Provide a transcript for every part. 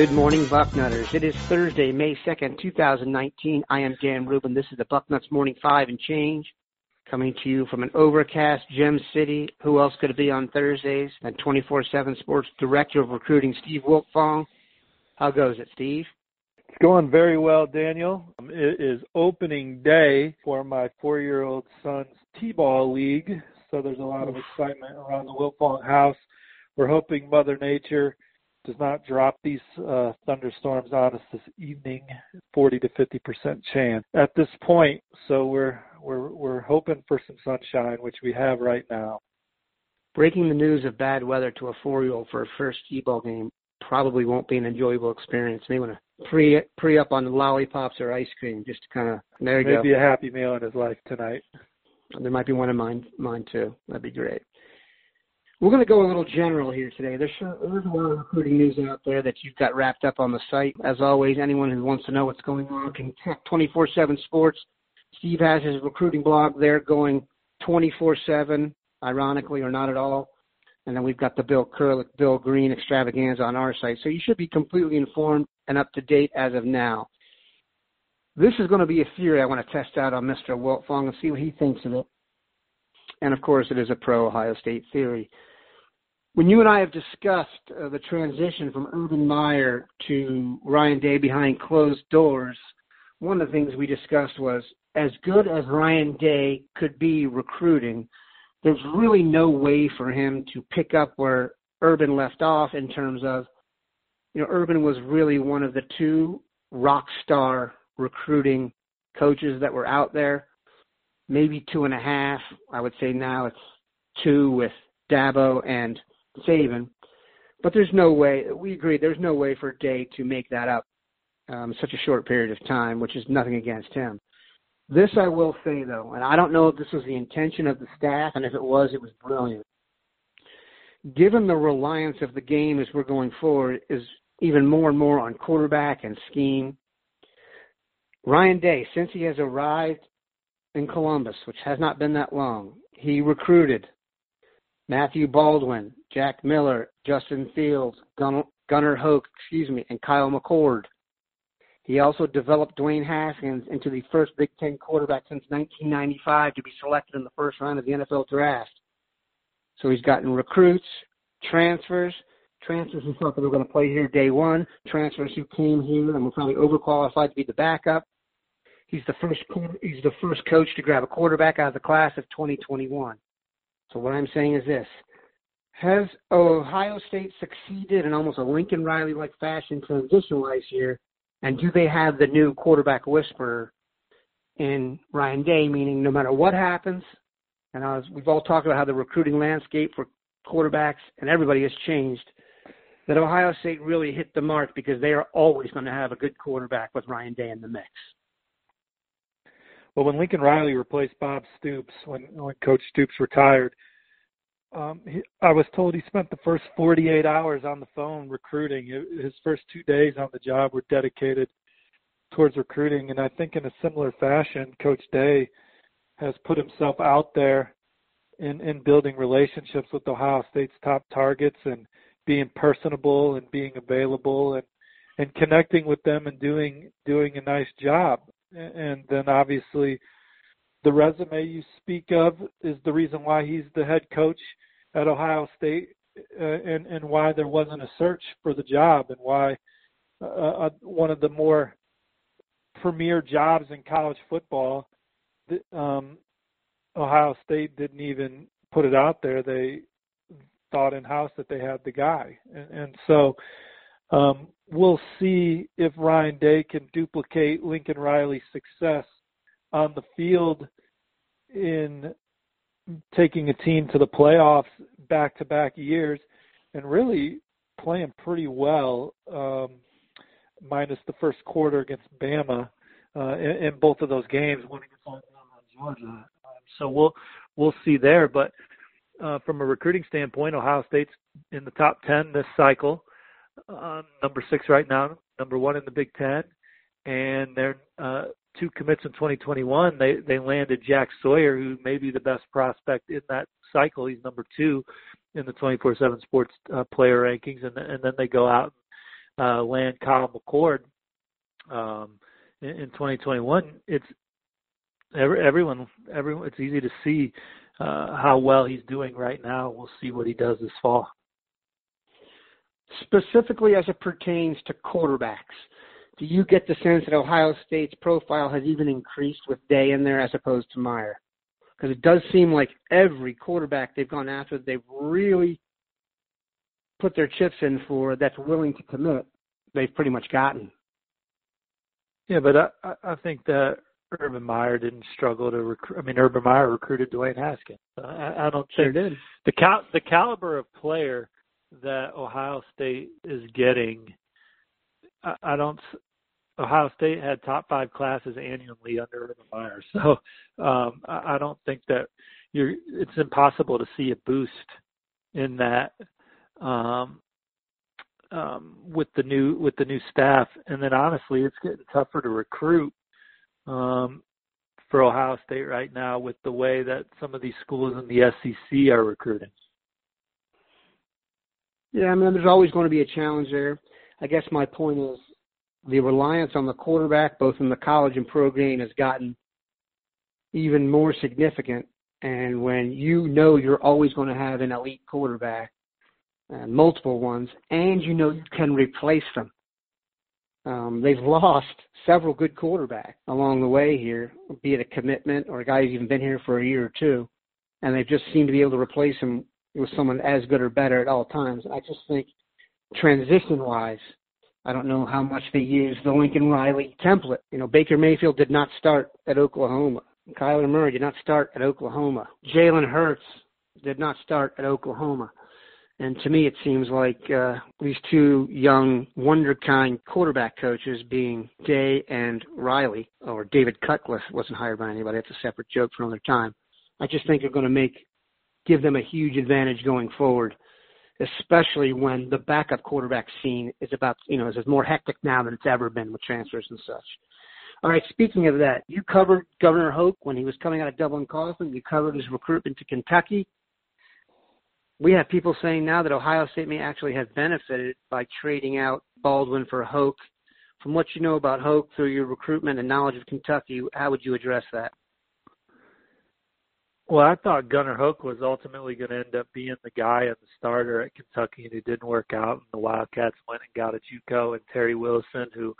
Good morning, Bucknutters. It is Thursday, May 2nd, 2019. I am Dan Rubin. This is the Bucknuts Morning 5 and Change coming to you from an overcast Gem City. Who else could it be on Thursdays? And 24-7 Sports Director of Recruiting, Steve Wiltfong. How goes it, Steve? It's going very well, Daniel. Um, it is opening day for my four-year-old son's T-ball league, so there's a lot of excitement around the Wiltfong house. We're hoping Mother Nature – does not drop these uh, thunderstorms on us this evening, 40 to 50 percent chance at this point. So we're we're we're hoping for some sunshine, which we have right now. Breaking the news of bad weather to a four-year-old for a first T-ball game probably won't be an enjoyable experience. May want to pre pre up on the lollipops or ice cream just to kind of there you Maybe go. Maybe a happy meal in his life tonight. There might be one of mine mine too. That'd be great. We're going to go a little general here today. There's, there's a lot of recruiting news out there that you've got wrapped up on the site. As always, anyone who wants to know what's going on can check 24/7 Sports. Steve has his recruiting blog there going 24/7, ironically or not at all. And then we've got the Bill Kurelic, Bill Green extravaganza on our site. So you should be completely informed and up to date as of now. This is going to be a theory I want to test out on Mr. Wiltfong and see what he thinks of it. And of course, it is a pro Ohio State theory when you and I have discussed uh, the transition from Urban Meyer to Ryan Day behind closed doors, one of the things we discussed was as good as Ryan Day could be recruiting, there's really no way for him to pick up where Urban left off in terms of, you know, Urban was really one of the two rock star recruiting coaches that were out there, maybe two and a half. I would say now it's two with Dabo and Saban. But there's no way, we agree, there's no way for Day to make that up um, such a short period of time, which is nothing against him. This I will say though, and I don't know if this was the intention of the staff, and if it was, it was brilliant. Given the reliance of the game as we're going forward is even more and more on quarterback and scheme. Ryan Day, since he has arrived in Columbus, which has not been that long, he recruited Matthew Baldwin, Jack Miller, Justin Fields, Gunnar Hoak, excuse me, and Kyle McCord. He also developed Dwayne Haskins into the first Big Ten quarterback since 1995 to be selected in the first round of the NFL draft. So he's gotten recruits, transfers, transfers who thought they were going to play here day one, transfers who came here and were probably overqualified to be the backup. He's the first he's the first coach to grab a quarterback out of the class of 2021. So what I'm saying is this. Has Ohio State succeeded in almost a Lincoln Riley like fashion transition wise here? And do they have the new quarterback whisperer in Ryan Day, meaning no matter what happens, and we've all talked about how the recruiting landscape for quarterbacks and everybody has changed, that Ohio State really hit the mark because they are always going to have a good quarterback with Ryan Day in the mix. Well, when Lincoln Riley replaced Bob Stoops, when when Coach Stoops retired, um, he, I was told he spent the first 48 hours on the phone recruiting. His first two days on the job were dedicated towards recruiting, and I think in a similar fashion, Coach Day has put himself out there in in building relationships with Ohio State's top targets and being personable and being available and and connecting with them and doing doing a nice job and then obviously the resume you speak of is the reason why he's the head coach at Ohio State uh, and and why there wasn't a search for the job and why uh, uh, one of the more premier jobs in college football um Ohio State didn't even put it out there. They thought in house that they had the guy. And, and so um we'll see if Ryan Day can duplicate Lincoln Riley's success on the field in taking a team to the playoffs back to back years and really playing pretty well, um, minus the first quarter against Bama uh, in, in both of those games, one against Georgia. Um, so we'll we'll see there. But uh, from a recruiting standpoint, Ohio State's in the top ten this cycle uh, number six right now, number one in the Big Ten, and they're uh, two commits in 2021. They they landed Jack Sawyer, who may be the best prospect in that cycle. He's number two in the 24/7 Sports uh, player rankings, and and then they go out uh, land Kyle McCord um, in, in 2021, it's every, everyone everyone. It's easy to see uh, how well he's doing right now. We'll see what he does this fall. Specifically, as it pertains to quarterbacks, do you get the sense that Ohio State's profile has even increased with Day in there as opposed to Meyer? Because it does seem like every quarterback they've gone after, they've really put their chips in for that's willing to commit, they've pretty much gotten. Yeah, but I, I think that Urban Meyer didn't struggle to recruit. I mean, Urban Meyer recruited Dwayne Haskins. I, I don't think sure did. the cal- the caliber of player that Ohio State is getting. I, I don't. Ohio State had top five classes annually under Urban Meyer, so um, I, I don't think that you're. It's impossible to see a boost in that um, um, with the new with the new staff. And then honestly, it's getting tougher to recruit um, for Ohio State right now with the way that some of these schools in the SEC are recruiting. Yeah, I mean, there's always going to be a challenge there. I guess my point is the reliance on the quarterback, both in the college and pro game, has gotten even more significant. And when you know you're always going to have an elite quarterback, and multiple ones, and you know you can replace them, um, they've lost several good quarterbacks along the way here, be it a commitment or a guy who's even been here for a year or two, and they've just seemed to be able to replace him with someone as good or better at all times. I just think transition-wise, I don't know how much they use the Lincoln Riley template. You know, Baker Mayfield did not start at Oklahoma. Kyler Murray did not start at Oklahoma. Jalen Hurts did not start at Oklahoma. And to me, it seems like uh, these two young wonderkind quarterback coaches, being Day and Riley, or David Cutcliffe wasn't hired by anybody. That's a separate joke for another time. I just think they're going to make give them a huge advantage going forward, especially when the backup quarterback scene is about you know is more hectic now than it's ever been with transfers and such. All right, speaking of that, you covered Gunnar Hoak when he was coming out of Dublin Coffman. You covered his recruitment to Kentucky we have people saying now that Ohio State may actually have benefited by trading out Baldwin for Hoak. From what you know about Hoak through your recruitment and knowledge of Kentucky, how would you address that? Well, I thought Gunnar Hoak was ultimately going to end up being the guy and the starter at Kentucky, and it didn't work out. And the Wildcats went and got a JUCO and Terry Wilson, who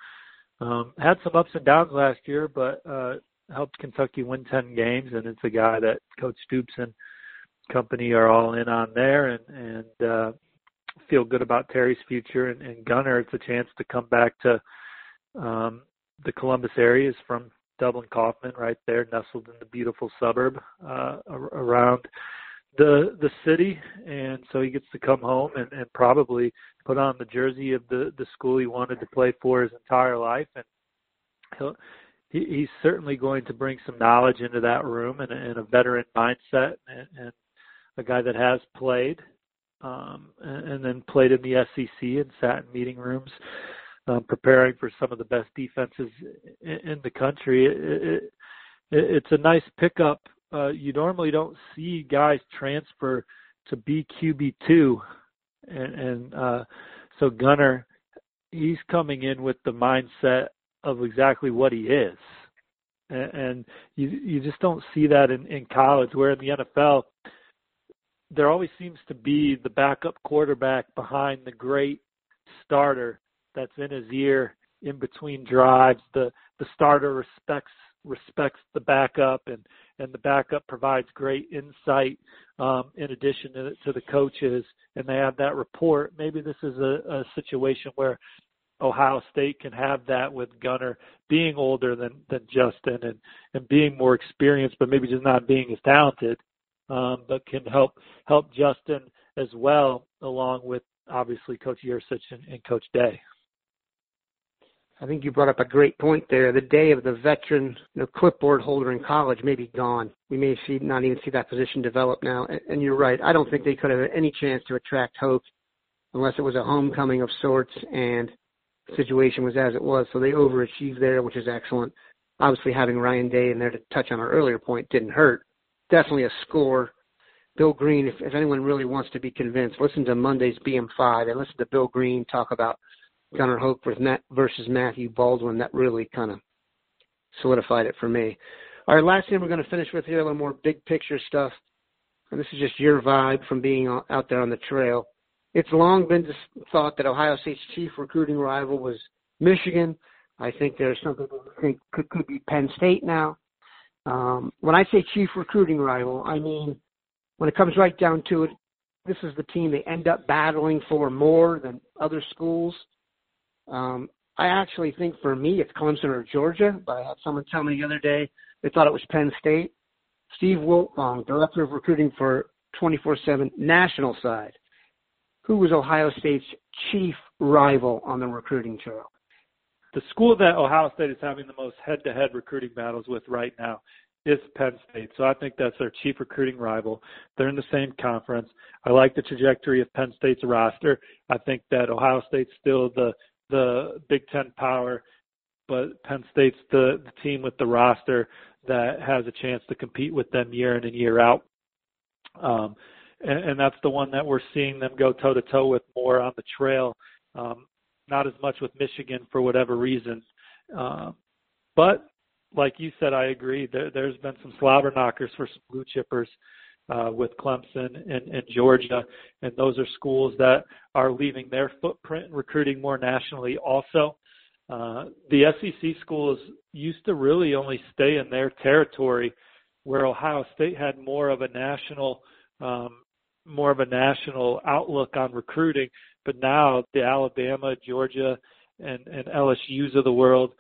um, had some ups and downs last year, but uh, helped Kentucky win 10 games. And it's a guy that Coach Stoops and – company are all in on there and and uh feel good about Terry's future and, and Gunnar it's a chance to come back to um the Columbus area is from Dublin Coffman right there nestled in the beautiful suburb uh around the the city. And so he gets to come home and, and probably put on the jersey of the the school he wanted to play for his entire life. And he'll he, he's certainly going to bring some knowledge into that room and, and a veteran mindset and, and a guy that has played um, and, and then played in the SEC and sat in meeting rooms um, preparing for some of the best defenses in, in the country. It, it, it, it's a nice pickup. Uh, you normally don't see guys transfer to BQB2, and, and uh, so Gunnar, he's coming in with the mindset of exactly what he is, and, and you you just don't see that in, in college. Where in the NFL, there always seems to be the backup quarterback behind the great starter that's in his ear in between drives. The the starter respects respects the backup and and the backup provides great insight um, in addition to, to the coaches and they have that report. Maybe this is a, a situation where Ohio State can have that with Gunnar being older than than Justin and and being more experienced, but maybe just not being as talented um, but can help help Justin as well, along with obviously Coach Yurcich and, and Coach Day. I think you brought up a great point there. The day of the veteran you know, clipboard holder in college may be gone. We may see not even see that position develop now. And, and you're right. I don't think they could have any chance to attract Hoak unless it was a homecoming of sorts and the situation was as it was. So they overachieved there, which is excellent. Obviously, having Ryan Day in there to touch on our earlier point didn't hurt definitely a score. Bill Green, if, if anyone really wants to be convinced, listen to Monday's BM5 and listen to Bill Green talk about Gunnar Hoak versus Matthew Baldwin. That really kind of solidified it for me. All right, last thing we're going to finish with here, a little more big picture stuff. And this is just your vibe from being out there on the trail. It's long been thought that Ohio State's chief recruiting rival was Michigan. I think there's some people who think could, could be Penn State now. Um, when I say chief recruiting rival, I mean when it comes right down to it, this is the team they end up battling for more than other schools. Um, I actually think for me it's Clemson or Georgia, but I had someone tell me the other day they thought it was Penn State. Steve Wiltfong, director of recruiting for 24/7 national side, who was Ohio State's chief rival on the recruiting trail. The school that Ohio State is having the most head-to-head recruiting battles with right now is Penn State. So I think that's their chief recruiting rival. They're in the same conference. I like the trajectory of Penn State's roster. I think that Ohio State's still the the Big Ten power, but Penn State's the, the team with the roster that has a chance to compete with them year in and year out. Um, and, and that's the one that we're seeing them go toe to toe with more on the trail. Um, not as much with Michigan for whatever reason. Uh, but like you said, I agree. There, there's been some slobber knockers for some blue chippers uh, with Clemson and, and Georgia, and those are schools that are leaving their footprint and recruiting more nationally. Also, uh, the SEC schools used to really only stay in their territory, where Ohio State had more of a national, um, more of a national outlook on recruiting. But now the Alabama, Georgia, and, and LSU's of the world,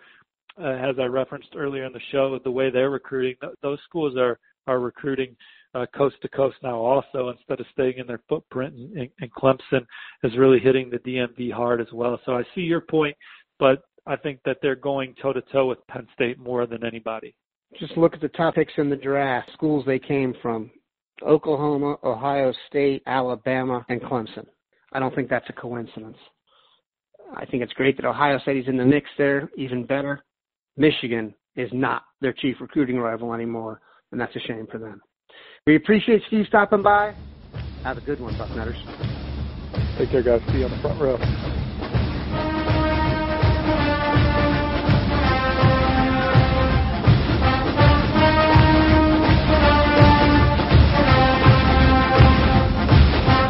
uh, as I referenced earlier in the show, the way they're recruiting, th- those schools are are recruiting uh, coast to coast now also instead of staying in their footprint. And, and Clemson is really hitting the DMV hard as well. So I see your point, but I think that they're going toe to toe with Penn State more than anybody. Just look at the topics in the draft, schools they came from. Oklahoma, Ohio State, Alabama, and Clemson. I don't think that's a coincidence. I think it's great that Ohio State is in the mix there, even better. Michigan is not their chief recruiting rival anymore, and that's a shame for them. We appreciate Steve stopping by. Have a good one, Buck. Bucknutters. Take care, guys. See you on the front row.